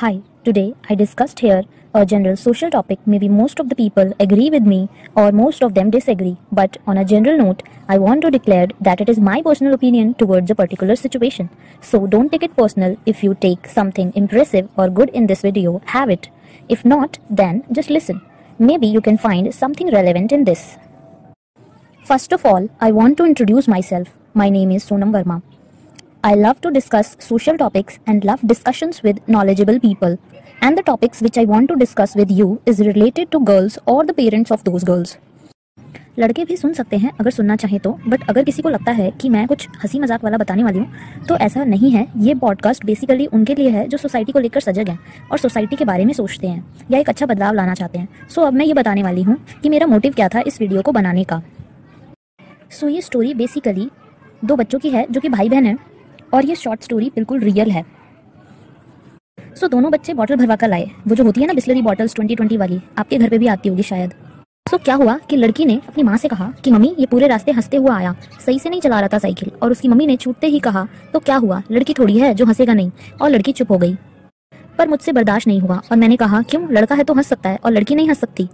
Hi, today I discussed here a general social topic. Maybe most of the people agree with me or most of them disagree. But on a general note, I want to declare that it is my personal opinion towards a particular situation. So don't take it personal. If you take something impressive or good in this video, have it. If not, then just listen. Maybe you can find something relevant in this. First of all, I want to introduce myself. My name is Sonam Verma. I love to discuss social topics and love discussions with knowledgeable people. And the topics which I want to discuss with you is related to girls or the parents of those girls. लड़के भी सुन सकते हैं अगर सुनना चाहें तो but अगर किसी को लगता है कि मैं कुछ हँसी मज़ाक वाला बताने वाली हूँ तो ऐसा नहीं है ये पॉडकास्ट बेसिकली उनके लिए है जो सोसाइटी को लेकर सजग हैं और सोसाइटी के बारे में सोचते हैं या एक अच्छा बदलाव लाना चाहते हैं सो अब मैं ये बताने वाली हूँ कि मेरा मोटिव क्या था इस वीडियो को बनाने का सो ये स्टोरी बेसिकली दो बच्चों की है जो कि भाई बहन है और ये शॉर्ट स्टोरी बिल्कुल रियल है। सो so, दोनों बच्चे बॉटल भरवा कर लाए। वो जो होती है ना बिस्लरी बॉटल्स ट्वेंटी ट्वेंटी वाली आपके घर पे भी आती होगी शायद। सो so, क्या हुआ कि लड़की ने अपनी माँ से कहा कि मम्मी ये पूरे रास्ते हँसते हुआ आया। सही से नहीं चला रहा था साइकिल। और उसकी मम्मी ने छूटते ही कहा तो क्या हुआ? लड़की थोड़ी है जो हंसेगा नहीं। और लड़की चुप हो गई। पर मुझसे बर्दाश्त नहीं हुआ और मैंने कहा क्यों? लड़का है तो हंस सकता है और लड़की नहीं हंस सकती।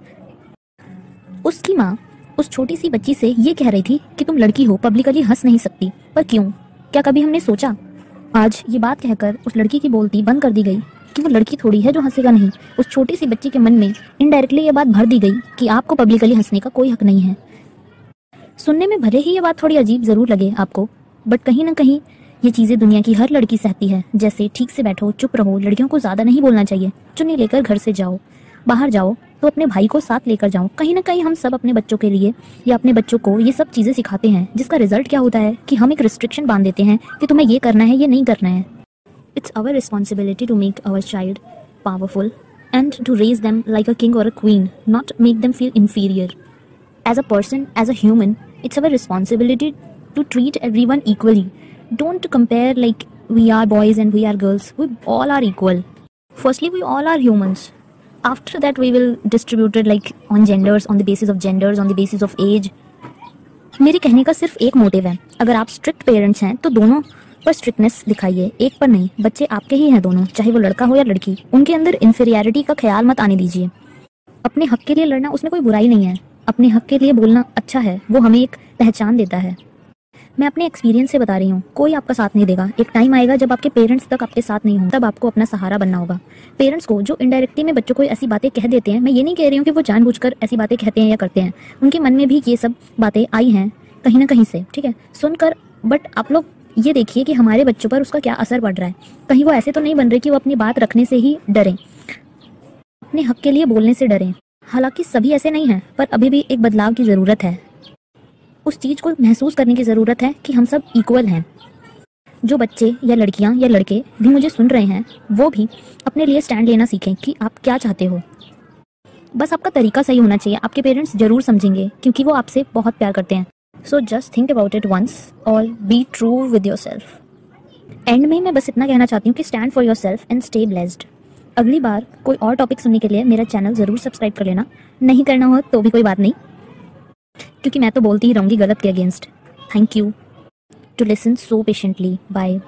उसकी माँ उस छोटी सी बच्ची से ये कह रही थी कि तुम लड़की हो पब्लिकली हंस नहीं सकती। पर क्यों? क्या कभी हमने सोचा? आज ये बात कहकर उस लड़की की बोलती बंद कर दी गई कि वो लड़की थोड़ी है जो हंसेगा नहीं। उस छोटी सी बच्ची के मन में इनडायरेक्टली ये बात भर दी गई कि आपको पब्लिकली हंसने का कोई हक नहीं है। सुनने में भले ही ये बात थोड़ी अजीब ज़रूर लगे आपको बट कहीं ना कहीं ये चीज़ें दुनिया की हर लड़की सहती है। जैसे ठीक से बैठो, चुप रहो, लड़कियों को ज़्यादा नहीं बोलना चाहिए। चुन्नी लेकर घर से जाओ, बाहर जाओ तो अपने भाई को साथ लेकर जाओ कहीं ना कहीं हम सब अपने बच्चों के लिए या अपने बच्चों को ये सब चीज़ें सिखाते हैं जिसका रिज़ल्ट क्या होता है कि हम एक रिस्ट्रिक्शन बाँध देते हैं कि तुम्हें ये करना है ये नहीं करना है it's our responsibility to make our child powerful and to raise them like a king और a queen not make them feel inferior as a person as a human it's our responsibility to treat everyone equally don't compare like we are boys and we are girls. We all are equal. Firstly, we all are humans. After that we will distribute it, like, on genders, on the basis of genders, on the basis of age. मेरे कहने का सिर्फ़ एक motive है। अगर आप strict parents हैं तो दोनों पर स्ट्रिक्टनेस दिखाइए। एक पर नहीं, बच्चे आपके ही हैं दोनों, चाहे वो लड़का हो या लड़की। उनके अंदर इंफीरियरिटी का ख्याल मत आने दीजिए। अपने हक के लिए लड़ना उसमें कोई बुराई नहीं है। अपने हक के लिए बोलना अच्छा है, वो हमें एक पहचान देता है। मैं अपने एक्सपीरियंस से बता रही हूँ। कोई आपका साथ नहीं देगा। एक टाइम आएगा जब आपके पेरेंट्स तक आपके साथ नहीं हो, तब आपको अपना सहारा बनना होगा। पेरेंट्स को जो इनडायरेक्टली में बच्चों को ऐसी बातें कह देते हैं, मैं ये नहीं कह रही हूँ कि वो जानबूझकर ऐसी बातें कहते हैं या करते हैं। उनके मन में भी ये सब बातें आई हैं, कहीं ना कहीं से, ठीक है? सुनकर बट आप लोग ये देखिए कि हमारे बच्चों पर उसका क्या असर पड़ रहा है। कहीं वो ऐसे तो नहीं बन रहे कि वो अपनी बात रखने से ही डरें। अपने हक के लिए बोलने से डरें। हालाँकि सभी ऐसे नहीं हैं, पर अभी भी एक बदलाव की ज़रूरत है। उस चीज़ को महसूस करने की ज़रूरत है कि हम सब इक्वल हैं। जो बच्चे या लड़कियाँ या लड़के भी मुझे सुन रहे हैं, वो भी अपने लिए स्टैंड लेना सीखें कि आप क्या चाहते हो। बस आपका तरीका सही होना चाहिए, आपके पेरेंट्स ज़रूर समझेंगे, क्योंकि वो आपसे बहुत प्यार करते हैं। So just think about it once और be true with yourself end में मैं बस इतना कहना चाहती हूँ कि stand for yourself and stay blessed अगली बार कोई और टॉपिक सुनने के लिए मेरा चैनल ज़रूर सब्सक्राइब कर लेना। नहीं करना हो तो भी कोई बात नहीं। क्योंकि मैं तो बोलती ही रहूँगी, गलत के against thank you to listen so patiently bye